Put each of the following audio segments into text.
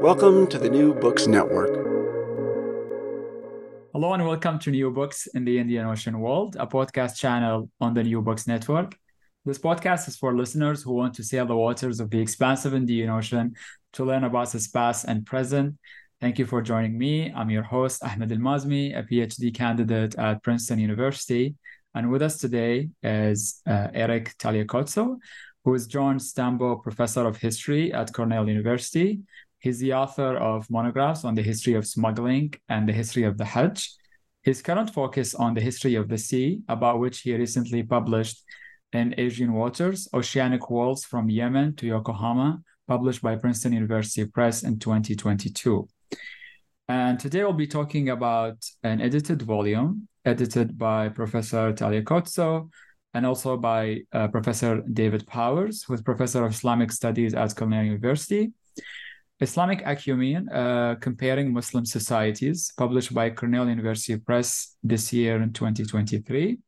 Welcome to the New Books Network. Hello and welcome to New Books in the Indian Ocean World, a podcast channel on the New Books Network. This podcast is for listeners who want to sail the waters of the expansive Indian Ocean to learn about its past and present. Thank you for joining me. I'm your host, Ahmed Al-Maazmi, a PhD candidate at Princeton University. And with us today is uh, Eric Tagliacozzo, who is John Stambaugh Professor of History at Cornell University He's the author of monographs on the history of smuggling and the history of the Hajj. His current focus on the history of the sea, about which he recently published in Asian Waters, Oceanic Worlds from Yemen to Yokohama, published by Princeton University Press in 2022. And today we'll be talking about an edited volume edited by Professor Tagliacozzo and also by uh, Professor David Powers, who is Professor of Islamic Studies at Cornell University. Islamic Ecumene, uh, Comparing Muslim Societies, published by Cornell University Press this year in 2023.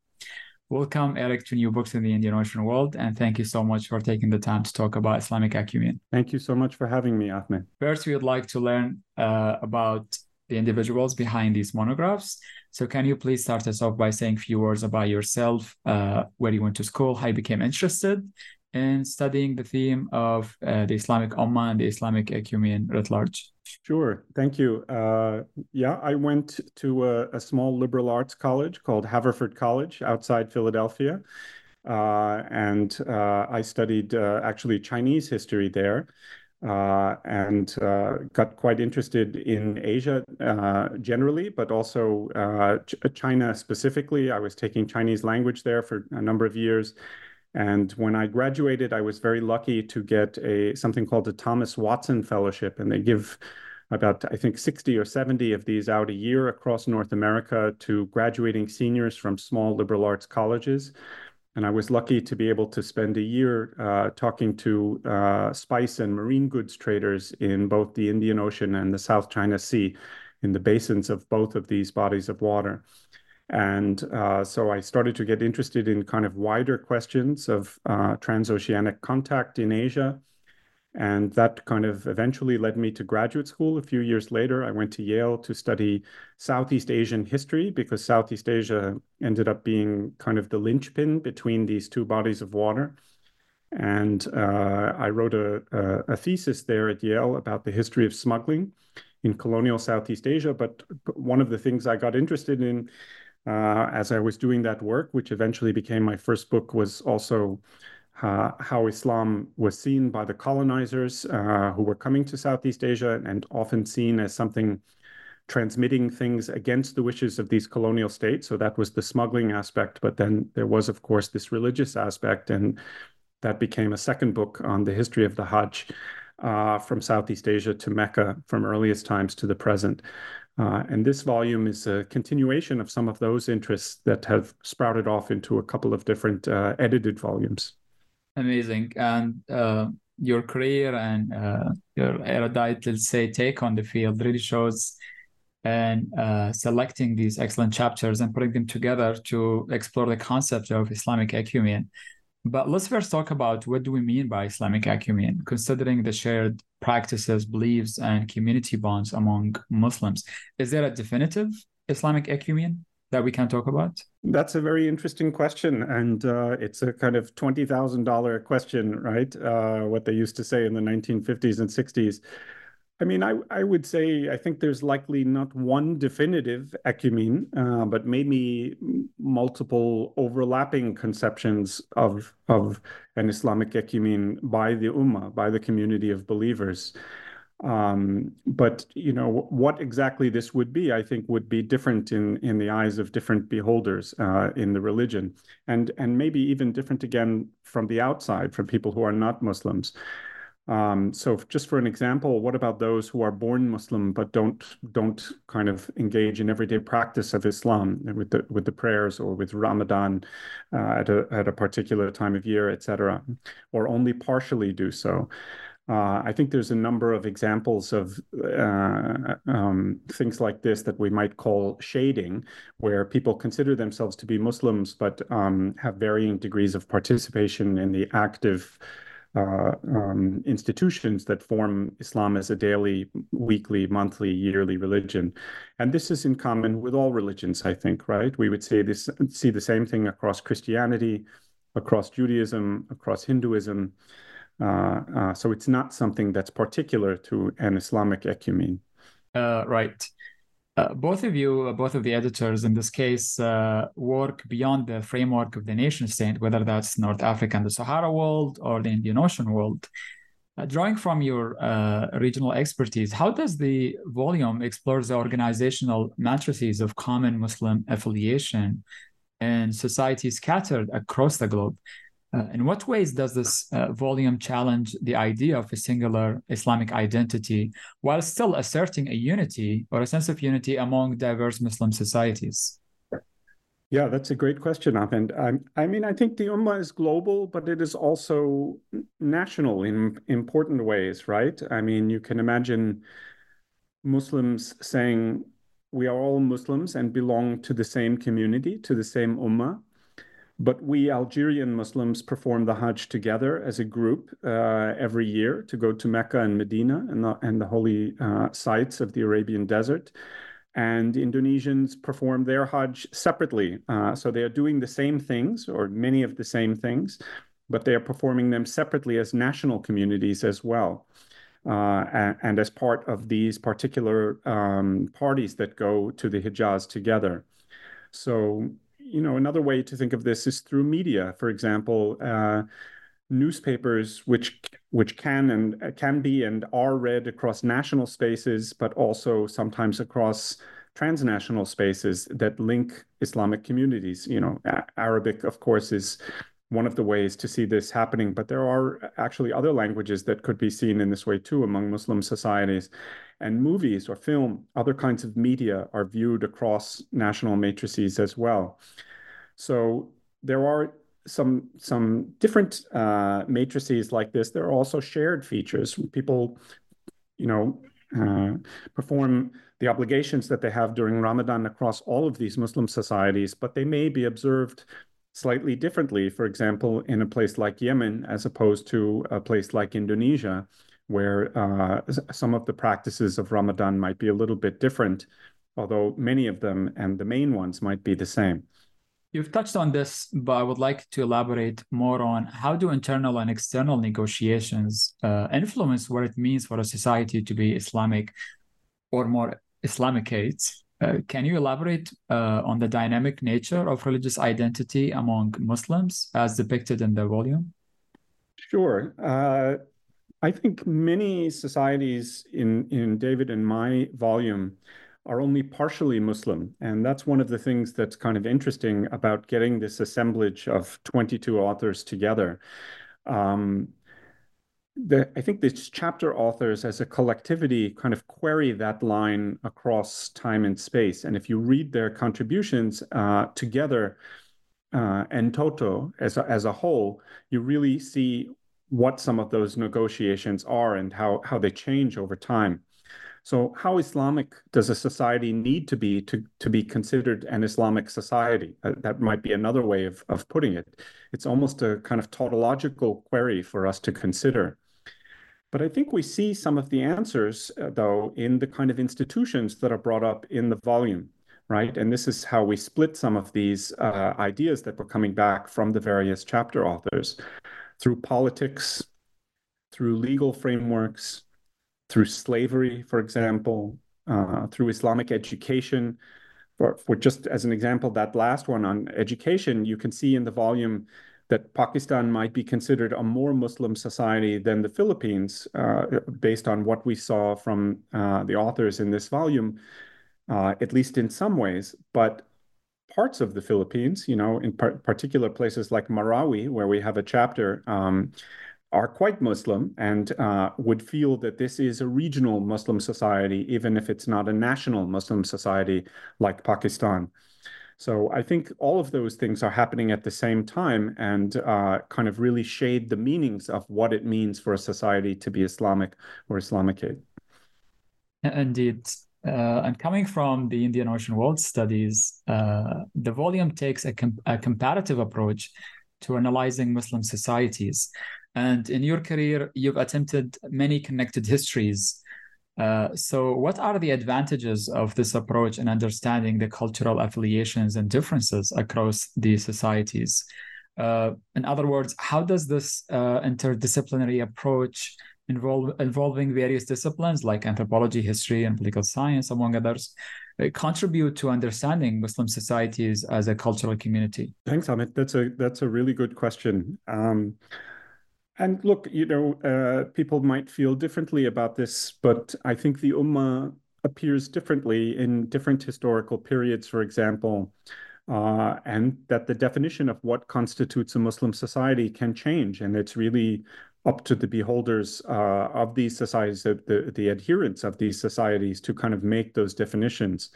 Welcome, Eric, to New Books in the Indian Ocean World, and thank you so much for taking the time to talk about Islamic Ecumene. Thank you so much for having me, Ahmed. First, we would like to learn uh, about the individuals behind these monographs. So, can you please start us off by saying a few words about yourself, uh, where you went to school, how you became interested, in studying the theme of uh, the Islamic Ummah and the Islamic Ecumene at large? Sure, thank you. Uh, yeah, I went to a, a, small liberal arts college called Haverford College outside Philadelphia. Uh, and uh, I studied uh, actually Chinese history there. Uh, and got quite interested in Asia generally, but also Ch China specifically. I was taking Chinese language there for a number of years and when I graduated, I was very lucky to get a something called a Thomas Watson Fellowship, and they give about I think 60 or 70 of these out a year across North America to graduating seniors from small liberal arts colleges. And I was lucky to be able to spend a year uh, talking to uh, spice and marine goods traders in both the Indian Ocean and the South China Sea, in the basins of both of these bodies of water. And uh, so I started to get interested in kind of wider questions of uh, transoceanic contact in Asia. And that kind of eventually led me to graduate school. A few years later, I went to Yale to study Southeast Asian history because Southeast Asia ended up being kind of the linchpin between these two bodies of water. And uh, I wrote a, a, thesis there at Yale about the history of smuggling in colonial Southeast Asia. But one of the things I got interested in uh, as I was doing that work, which eventually became my first book, was also uh, how Islam was seen by the colonizers uh, who were coming to Southeast Asia and often seen as something transmitting things against the wishes of these colonial states. So that was the smuggling aspect. But then there was, of course, this religious aspect. And that became a second book on the history of the Hajj uh, from Southeast Asia to Mecca from earliest times to the present. Uh, and this volume is a continuation of some of those interests that have sprouted off into a couple of different uh, edited volumes. Amazing. And uh, your career and uh, your erudite, let's say, take on the field really shows and uh, selecting these excellent chapters and putting them together to explore the concept of Islamic ecumene. But let's first talk about what do we mean by Islamic ecumene, considering the shared practices, beliefs, and community bonds among Muslims. Is there a definitive Islamic ecumene that we can talk about? That's a very interesting question, and uh, it's a kind of twenty thousand dollar question, right? Uh, what they used to say in the nineteen fifties and sixties. I mean, I, I would say I think there's likely not one definitive ecumene, uh, but maybe multiple overlapping conceptions of of an Islamic ecumene by the Ummah, by the community of believers. Um, but you know what exactly this would be, I think, would be different in in the eyes of different beholders uh, in the religion, and and maybe even different again from the outside, from people who are not Muslims. Um, so just for an example, what about those who are born Muslim but don't don't kind of engage in everyday practice of Islam with the with the prayers or with Ramadan uh, at a at a particular time of year, etc., or only partially do so? Uh, I think there's a number of examples of uh, um, things like this that we might call shading, where people consider themselves to be Muslims but um, have varying degrees of participation in the active uh, um, institutions that form Islam as a daily, weekly, monthly, yearly religion. And this is in common with all religions, I think, right? We would say this, see the same thing across Christianity, across Judaism, across Hinduism. Uh, uh, so it's not something that's particular to an Islamic ecumene. Uh, right. Uh, both of you, uh, both of the editors in this case, uh, work beyond the framework of the nation state, whether that's North Africa and the Sahara world or the Indian Ocean world. drawing from your regional expertise, how does the volume explore the organizational matrices of common Muslim affiliation and societies scattered across the globe? Uh, in what ways does this uh, volume challenge the idea of a singular Islamic identity while still asserting a unity or a sense of unity among diverse Muslim societies? Yeah, that's a great question, Ahmed. I, I mean, I think the Ummah is global, but it is also national in important ways, right? I mean, you can imagine Muslims saying, we are all Muslims and belong to the same community, to the same Ummah. But we Algerian Muslims perform the Hajj together as a group uh, every year to go to Mecca and Medina and the, and the holy uh, sites of the Arabian desert. And Indonesians perform their Hajj separately. Uh, so they are doing the same things, or many of the same things, but they are performing them separately as national communities as well. Uh, and, and, as part of these particular um, parties that go to the Hijaz together. So you know, another way to think of this is through media. For example, uh, newspapers, which which can and uh, can be and are read across national spaces, but also sometimes across transnational spaces that link Islamic communities. You know, Arabic, of course, is one of the ways to see this happening, but there are actually other languages that could be seen in this way too among Muslim societies. And movies or film, other kinds of media are viewed across national matrices as well. So there are some some different uh, matrices like this. There are also shared features. People, you know, uh, perform the obligations that they have during Ramadan across all of these Muslim societies, but they may be observed slightly differently, for example, in a place like Yemen as opposed to a place like Indonesia, where uh, some of the practices of Ramadan might be a little bit different, although many of them and the main ones might be the same. You've touched on this, but I would like to elaborate more on how do internal and external negotiations uh, influence what it means for a society to be Islamic or more Islamicate uh, can you elaborate uh, on the dynamic nature of religious identity among Muslims as depicted in the volume? Sure. Uh, I think many societies in, in David and my volume are only partially Muslim. And that's one of the things that's kind of interesting about getting this assemblage of 22 authors together. Um, the, I think these chapter authors as a collectivity kind of query that line across time and space. And if you read their contributions uh, together uh, and toto as a, as a whole, you really see what some of those negotiations are and how, how they change over time. So how Islamic does a society need to be to, to be considered an Islamic society? Uh, that might be another way of, of putting it. It's almost a kind of tautological query for us to consider. But I think we see some of the answers, uh, though, in the kind of institutions that are brought up in the volume, right? And this is how we split some of these uh, ideas that were coming back from the various chapter authors through politics, through legal frameworks, through slavery, for example, uh, through Islamic education. For, for just as an example, that last one on education, you can see in the volume that Pakistan might be considered a more Muslim society than the Philippines, uh, based on what we saw from uh, the authors in this volume, uh, at least in some ways. But parts of the Philippines, you know, in par particular places like Marawi, where we have a chapter, um, are quite Muslim and uh, would feel that this is a regional Muslim society, even if it's not a national Muslim society like Pakistan. So I think all of those things are happening at the same time and uh, kind of really shade the meanings of what it means for a society to be Islamic or Islamicate. Indeed. Uh, and coming from the Indian Ocean World Studies, uh, the volume takes a, com- a comparative approach to analyzing Muslim societies. And in your career, you've attempted many connected histories uh, so, what are the advantages of this approach in understanding the cultural affiliations and differences across these societies? Uh, in other words, how does this uh, interdisciplinary approach involve involving various disciplines like anthropology, history, and political science, among others, uh, contribute to understanding Muslim societies as a cultural community? Thanks, Amit. That's a that's a really good question. Um, and look, you know, uh, people might feel differently about this, but I think the Ummah appears differently in different historical periods, for example, uh, and that the definition of what constitutes a Muslim society can change. And it's really up to the beholders uh, of these societies, the, the adherents of these societies, to kind of make those definitions.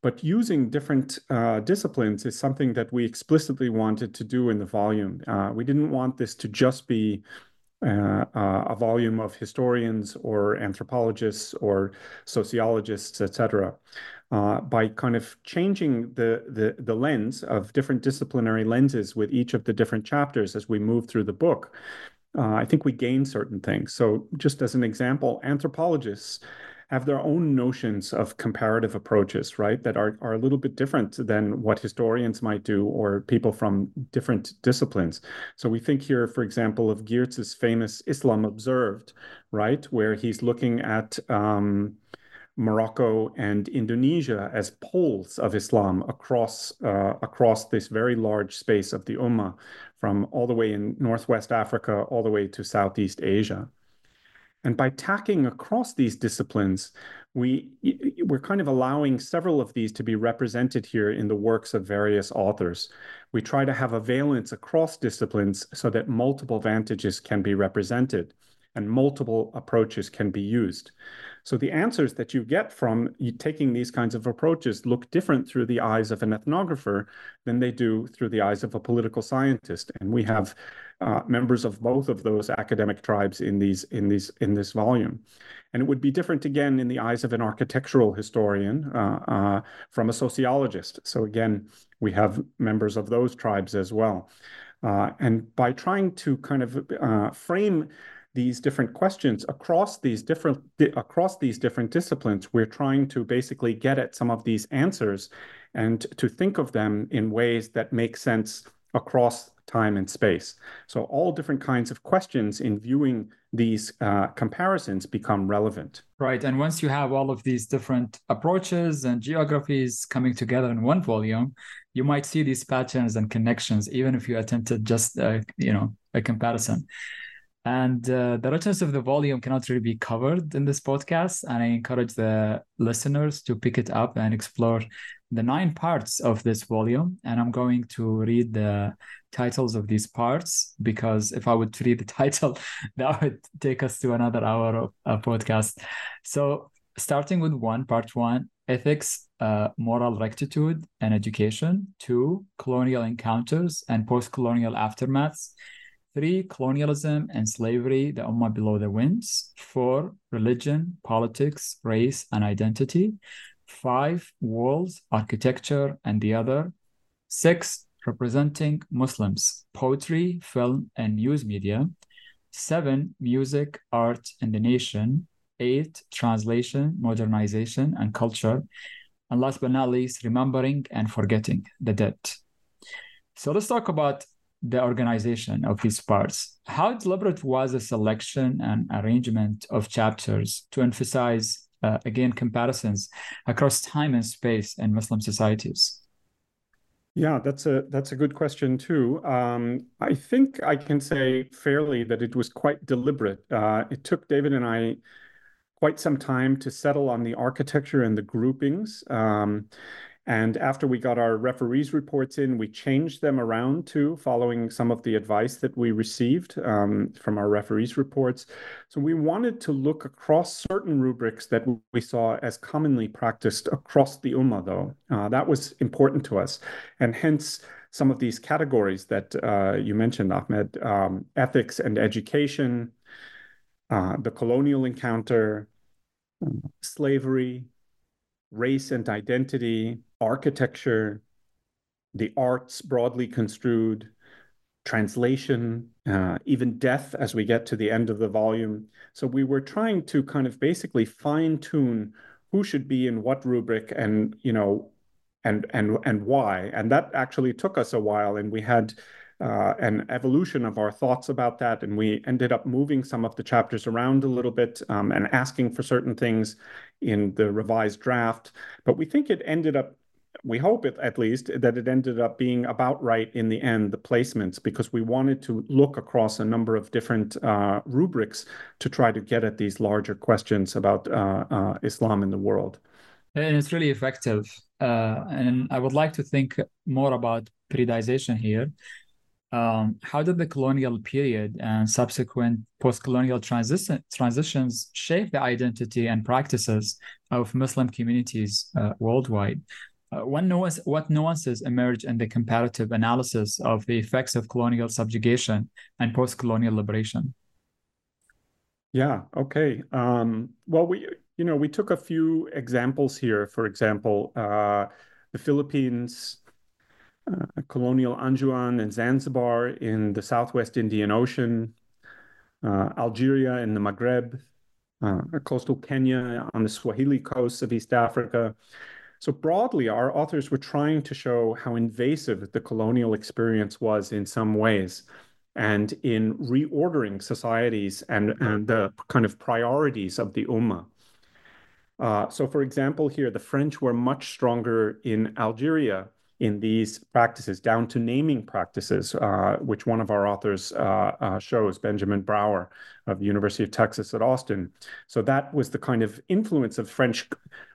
But using different uh, disciplines is something that we explicitly wanted to do in the volume. Uh, we didn't want this to just be uh, uh a volume of historians or anthropologists or sociologists, etc. Uh, by kind of changing the, the, the lens of different disciplinary lenses with each of the different chapters as we move through the book, uh, I think we gain certain things. So, just as an example, anthropologists have their own notions of comparative approaches, right? That are, are a little bit different than what historians might do or people from different disciplines. So we think here, for example, of Geertz's famous Islam Observed, right? Where he's looking at um, Morocco and Indonesia as poles of Islam across uh, across this very large space of the Ummah, from all the way in Northwest Africa all the way to Southeast Asia. And by tacking across these disciplines, we, we're kind of allowing several of these to be represented here in the works of various authors. We try to have a valence across disciplines so that multiple vantages can be represented and multiple approaches can be used. So the answers that you get from taking these kinds of approaches look different through the eyes of an ethnographer than they do through the eyes of a political scientist. And we have uh, members of both of those academic tribes in these in these in this volume. And it would be different again in the eyes of an architectural historian uh, uh, from a sociologist. So again, we have members of those tribes as well. Uh, and by trying to kind of uh, frame these different questions across these different across these different disciplines we're trying to basically get at some of these answers and to think of them in ways that make sense across time and space so all different kinds of questions in viewing these uh, comparisons become relevant right and once you have all of these different approaches and geographies coming together in one volume you might see these patterns and connections even if you attempted just uh, you know a comparison and uh, the richness of the volume cannot really be covered in this podcast. And I encourage the listeners to pick it up and explore the nine parts of this volume. And I'm going to read the titles of these parts because if I would read the title, that would take us to another hour of a podcast. So, starting with one, part one ethics, uh, moral rectitude, and education. Two, colonial encounters and post colonial aftermaths. Three, colonialism and slavery, the Ummah below the winds. Four, religion, politics, race, and identity. Five, walls, architecture, and the other. Six, representing Muslims, poetry, film, and news media. Seven, music, art, and the nation. Eight, translation, modernization, and culture. And last but not least, remembering and forgetting the dead. So let's talk about the organization of these parts. How deliberate was the selection and arrangement of chapters to emphasize, uh, again, comparisons across time and space in Muslim societies? Yeah, that's a that's a good question too. Um, I think I can say fairly that it was quite deliberate. Uh, it took David and I quite some time to settle on the architecture and the groupings. Um, and after we got our referees reports in, we changed them around too, following some of the advice that we received um, from our referees reports. So we wanted to look across certain rubrics that we saw as commonly practiced across the Ummah, though. Uh, that was important to us. And hence, some of these categories that uh, you mentioned, Ahmed um, ethics and education, uh, the colonial encounter, slavery, race and identity, architecture, the arts broadly construed, translation, uh, even death as we get to the end of the volume. So we were trying to kind of basically fine tune who should be in what rubric and, you know, and and and why. And that actually took us a while, and we had uh, an evolution of our thoughts about that. And we ended up moving some of the chapters around a little bit um, and asking for certain things in the revised draft. But we think it ended up we hope it at least that it ended up being about right in the end the placements because we wanted to look across a number of different uh, rubrics to try to get at these larger questions about uh, uh, islam in the world and it's really effective uh, and i would like to think more about periodization here um, how did the colonial period and subsequent post-colonial transition, transitions shape the identity and practices of Muslim communities uh, worldwide? Uh, what nuances emerge in the comparative analysis of the effects of colonial subjugation and post-colonial liberation? Yeah. Okay. Um, well, we you know we took a few examples here. For example, uh, the Philippines, uh, colonial Anjouan and Zanzibar in the Southwest Indian Ocean, uh, Algeria in the Maghreb, uh, coastal Kenya on the Swahili coast of East Africa. So broadly, our authors were trying to show how invasive the colonial experience was in some ways and in reordering societies and, and the kind of priorities of the Ummah. Uh, so, for example, here, the French were much stronger in Algeria in these practices, down to naming practices, uh, which one of our authors uh, uh, shows, Benjamin Brower of the University of Texas at Austin. So that was the kind of influence of French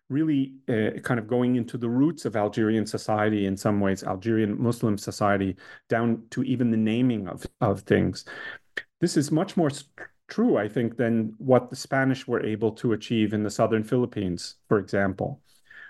really uh, kind of going into the roots of Algerian society in some ways, Algerian Muslim society, down to even the naming of, of things. This is much more true, I think, than what the Spanish were able to achieve in the southern Philippines, for example.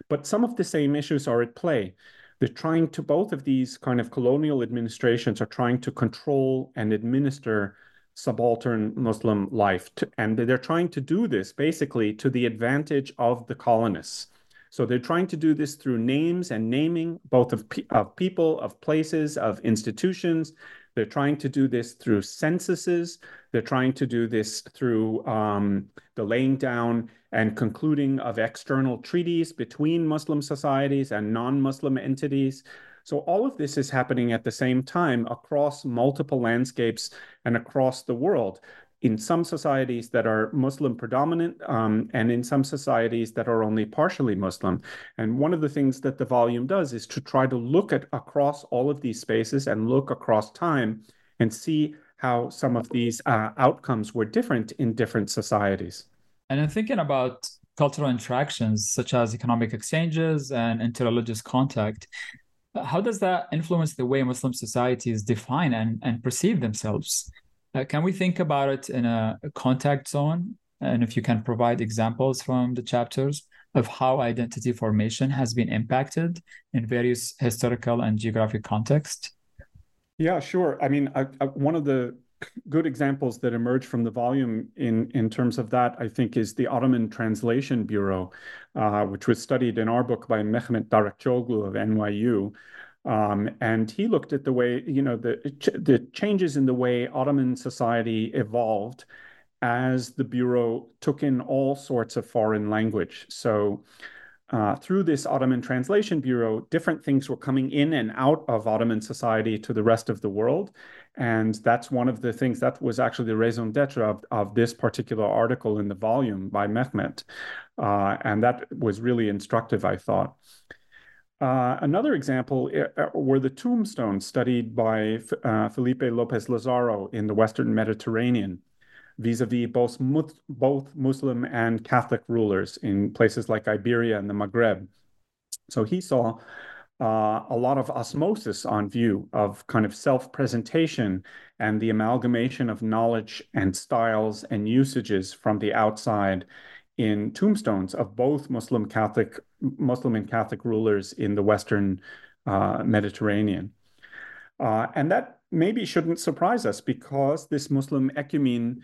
But some of the same issues are at play. They're trying to, both of these kind of colonial administrations are trying to control and administer subaltern Muslim life. To, and they're trying to do this basically to the advantage of the colonists. So they're trying to do this through names and naming, both of, of people, of places, of institutions. They're trying to do this through censuses. They're trying to do this through um, the laying down and concluding of external treaties between Muslim societies and non Muslim entities. So all of this is happening at the same time across multiple landscapes and across the world. In some societies that are Muslim predominant, um, and in some societies that are only partially Muslim. And one of the things that the volume does is to try to look at across all of these spaces and look across time and see how some of these uh, outcomes were different in different societies. And in thinking about cultural interactions such as economic exchanges and interreligious contact, how does that influence the way Muslim societies define and, and perceive themselves? Uh, can we think about it in a, a contact zone? And if you can provide examples from the chapters of how identity formation has been impacted in various historical and geographic contexts? Yeah, sure. I mean, I, I, one of the good examples that emerge from the volume in, in terms of that, I think, is the Ottoman Translation Bureau, uh, which was studied in our book by Mehmet Darakçıoğlu of NYU. Um, and he looked at the way, you know, the, the changes in the way Ottoman society evolved as the Bureau took in all sorts of foreign language. So uh, through this Ottoman Translation Bureau, different things were coming in and out of Ottoman society to the rest of the world. And that's one of the things that was actually the raison d'etre of, of this particular article in the volume by Mehmet. Uh, and that was really instructive, I thought. Uh, another example uh, were the tombstones studied by uh, Felipe Lopez Lazaro in the Western Mediterranean vis-a-vis both, both Muslim and Catholic rulers in places like Iberia and the Maghreb. So he saw uh, a lot of osmosis on view of kind of self-presentation and the amalgamation of knowledge and styles and usages from the outside in tombstones of both Muslim Catholic, Muslim and Catholic rulers in the Western uh, Mediterranean. Uh, and that maybe shouldn't surprise us because this Muslim ecumene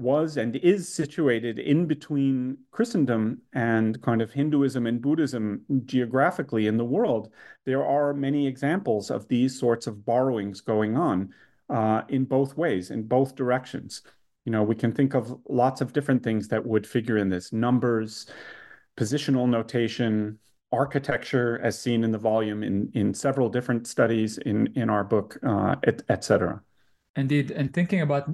was and is situated in between Christendom and kind of Hinduism and Buddhism geographically in the world, there are many examples of these sorts of borrowings going on uh, in both ways, in both directions. You know, we can think of lots of different things that would figure in this numbers, positional notation, architecture, as seen in the volume in, in several different studies in, in our book, uh, et, et cetera. Indeed. And thinking about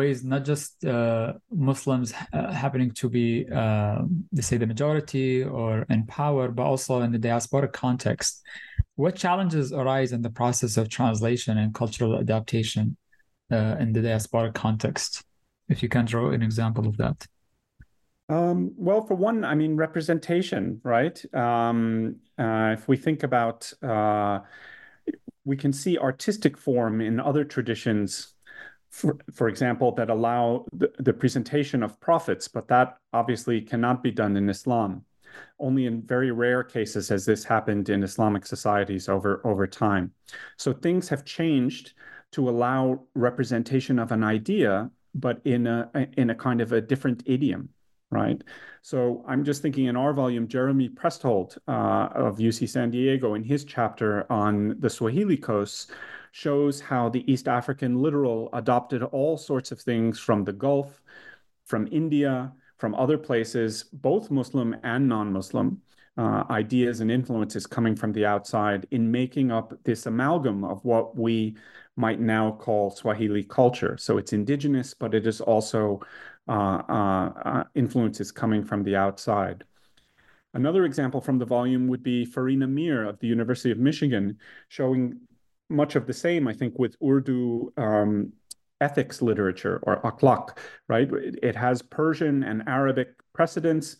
ways not just uh, Muslims uh, happening to be, uh, let's say, the majority or in power, but also in the diasporic context. What challenges arise in the process of translation and cultural adaptation uh, in the diasporic context? If you can draw an example of that. Um, well, for one, I mean, representation, right? Um, uh, if we think about, uh, we can see artistic form in other traditions for, for example, that allow the, the presentation of prophets, but that obviously cannot be done in Islam. Only in very rare cases has this happened in Islamic societies over, over time. So things have changed to allow representation of an idea, but in a in a kind of a different idiom, right? So I'm just thinking in our volume, Jeremy Prestholdt uh, of UC San Diego, in his chapter on the Swahili coasts, shows how the East African littoral adopted all sorts of things from the Gulf, from India, from other places, both Muslim and non-Muslim, uh, ideas and influences coming from the outside in making up this amalgam of what we might now call Swahili culture. So it's indigenous, but it is also uh, uh, uh influences coming from the outside. Another example from the volume would be Farina Mir of the University of Michigan, showing much of the same, I think, with Urdu um, ethics literature or akhlaq, right? It, it, has Persian and Arabic precedents,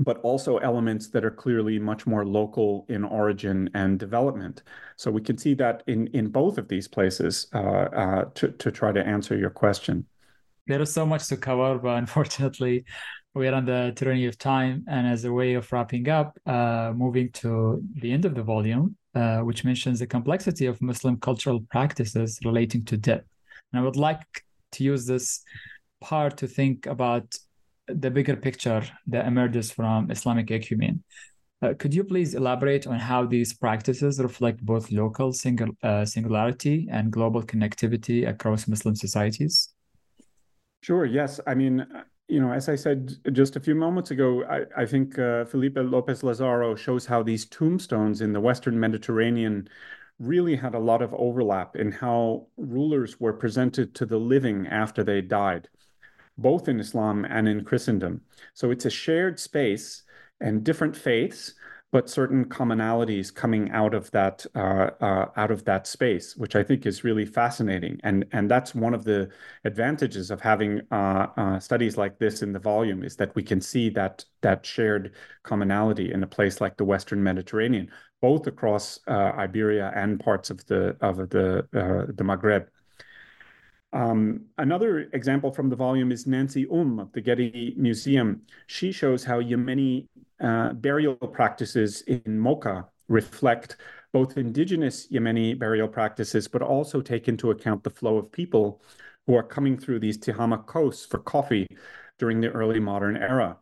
but also elements that are clearly much more local in origin and development. So we can see that in, in both of these places uh, uh, to, to try to answer your question. There is so much to cover, but unfortunately, we are on the tyranny of time. And as a way of wrapping up, uh, moving to the end of the volume, uh, which mentions the complexity of Muslim cultural practices relating to death. And I would like to use this part to think about the bigger picture that emerges from Islamic ecumene. Uh, could you please elaborate on how these practices reflect both local single, uh, singularity and global connectivity across Muslim societies? Sure. Yes. I mean, you know, as I said just a few moments ago, I, I think uh, Felipe Lopez Lazaro shows how these tombstones in the Western Mediterranean really had a lot of overlap in how rulers were presented to the living after they died, both in Islam and in Christendom. So it's a shared space and different faiths but certain commonalities coming out of that uh, uh, out of that space, which I think is really fascinating, and and that's one of the advantages of having uh, uh, studies like this in the volume is that we can see that that shared commonality in a place like the Western Mediterranean, both across uh, Iberia and parts of the of the uh, the Maghreb. Um, another example from the volume is Nancy Um of the Getty Museum. She shows how Yemeni uh, burial practices in Mocha reflect both indigenous Yemeni burial practices, but also take into account the flow of people who are coming through these Tihama coasts for coffee during the early modern era.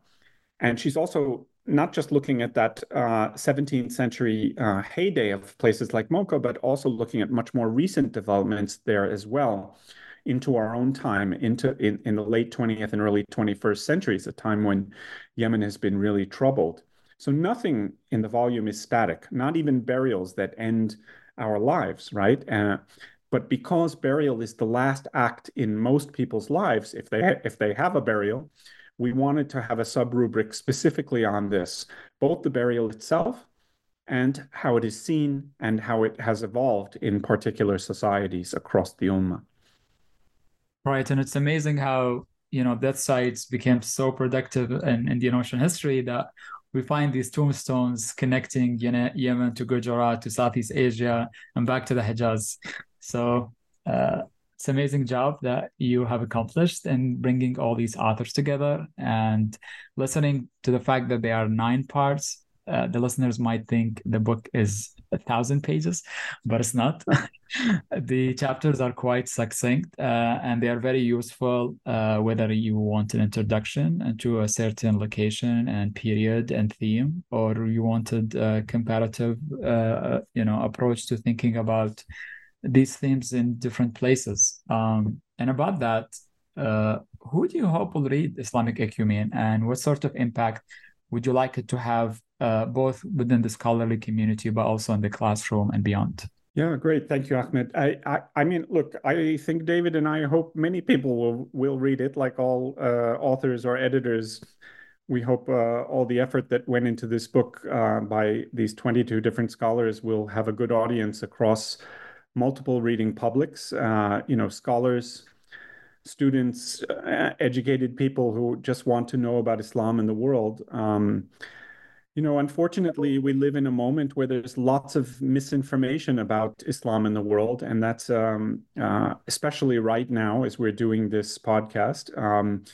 And she's also not just looking at that uh, 17th century uh, heyday of places like Mocha, but also looking at much more recent developments there as well into our own time, into in, in the late 20th and early 21st centuries, a time when Yemen has been really troubled. So nothing in the volume is static, not even burials that end our lives, right? Uh, but because burial is the last act in most people's lives, if they if they have a burial, we wanted to have a sub rubric specifically on this, both the burial itself and how it is seen and how it has evolved in particular societies across the Ummah. Right, and it's amazing how you know death sites became so productive in Indian Ocean history that we find these tombstones connecting Yemen to Gujarat to Southeast Asia and back to the Hejaz. So uh, it's an amazing job that you have accomplished in bringing all these authors together and listening to the fact that there are nine parts uh, the listeners might think the book is a thousand pages, but it's not. the chapters are quite succinct uh, and they are very useful uh, whether you want an introduction into a certain location and period and theme, or you wanted a comparative, uh, you know, approach to thinking about these themes in different places. Um, and about that, uh, who do you hope will read Islamic Ecumene and what sort of impact would you like it to have uh, both within the scholarly community, but also in the classroom and beyond? Yeah, great. Thank you, Ahmed. I, I, I mean, look, I think David and I hope many people will will read it, like all uh, authors or editors. We hope uh, all the effort that went into this book uh, by these 22 different scholars will have a good audience across multiple reading publics. Uh, you know, scholars, students, uh, educated people who just want to know about Islam and the world. Um, you know, unfortunately, we live in a moment where there's lots of misinformation about Islam in the world, and that's um, uh, especially right now as we're doing this podcast. Um,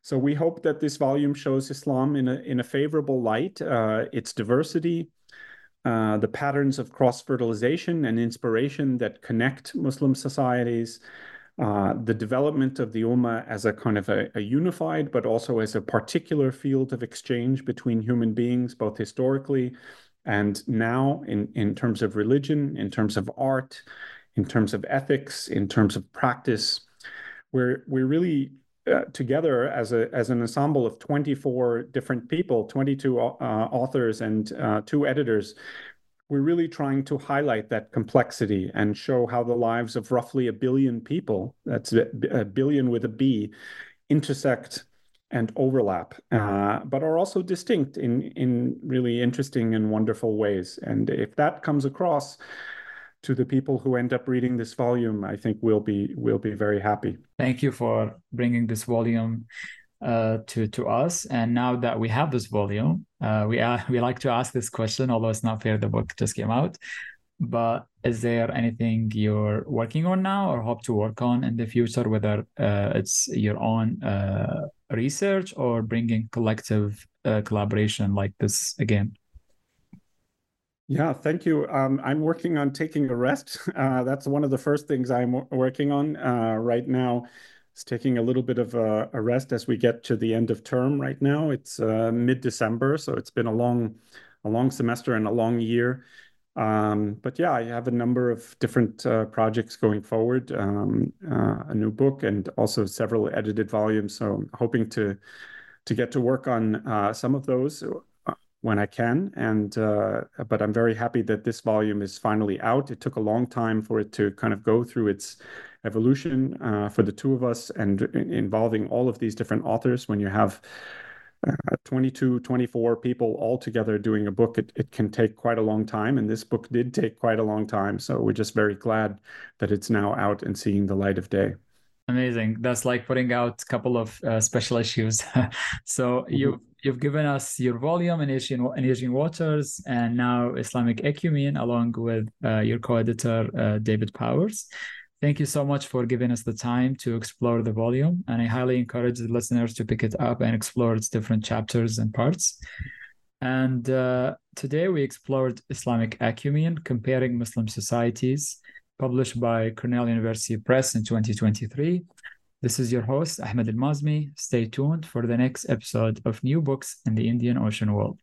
so we hope that this volume shows Islam in a in a favorable light, uh, its diversity, uh, the patterns of cross fertilization and inspiration that connect Muslim societies, uh, the development of the Ummah as a kind of a, a, unified, but also as a particular field of exchange between human beings, both historically and now in, in terms of religion, in terms of art, in terms of ethics, in terms of practice. We're, we're really uh, together as, a, as an ensemble of 24 different people, 22 uh, authors and uh, two editors we're really trying to highlight that complexity and show how the lives of roughly a billion people, that's a billion with a B, intersect and overlap, uh, but are also distinct in, in really interesting and wonderful ways. And if that comes across to the people who end up reading this volume, I think we'll be we'll be very happy. Thank you for bringing this volume uh, to to us. And now that we have this volume, uh, we uh, we like to ask this question, although it's not fair. The book just came out, but is there anything you're working on now or hope to work on in the future? Whether uh, it's your own uh, research or bringing collective uh, collaboration like this again. Yeah, thank you. Um, I'm working on taking a rest. That's one of the first things I'm working on right now. It's taking a little bit of a, a, rest as we get to the end of term right now. It's uh, mid-December, so it's been a long, a long semester and a long year. Um, but yeah, I have a number of different uh, projects going forward, um, uh, a new book and also several edited volumes. So I'm hoping to to get to work on uh, some of those when I can. And uh, but I'm very happy that this volume is finally out. It took a long time for it to kind of go through its evolution uh, for the two of us and involving all of these different authors when you have uh, 22 24 people all together doing a book it, it can take quite a long time and this book did take quite a long time so we're just very glad that it's now out and seeing the light of day amazing that's like putting out a couple of uh, special issues so mm-hmm. you you've given us your volume in Asian in Asian Waters and now Islamic Ecumene along with uh, your co-editor uh, David Powers. Thank you so much for giving us the time to explore the volume, and I highly encourage the listeners to pick it up and explore its different chapters and parts. And uh, today we explored Islamic Ecumene, comparing Muslim societies, published by Cornell University Press in 2023. This is your host, Ahmed Al Maazmi. Stay tuned for the next episode of New Books in the Indian Ocean World.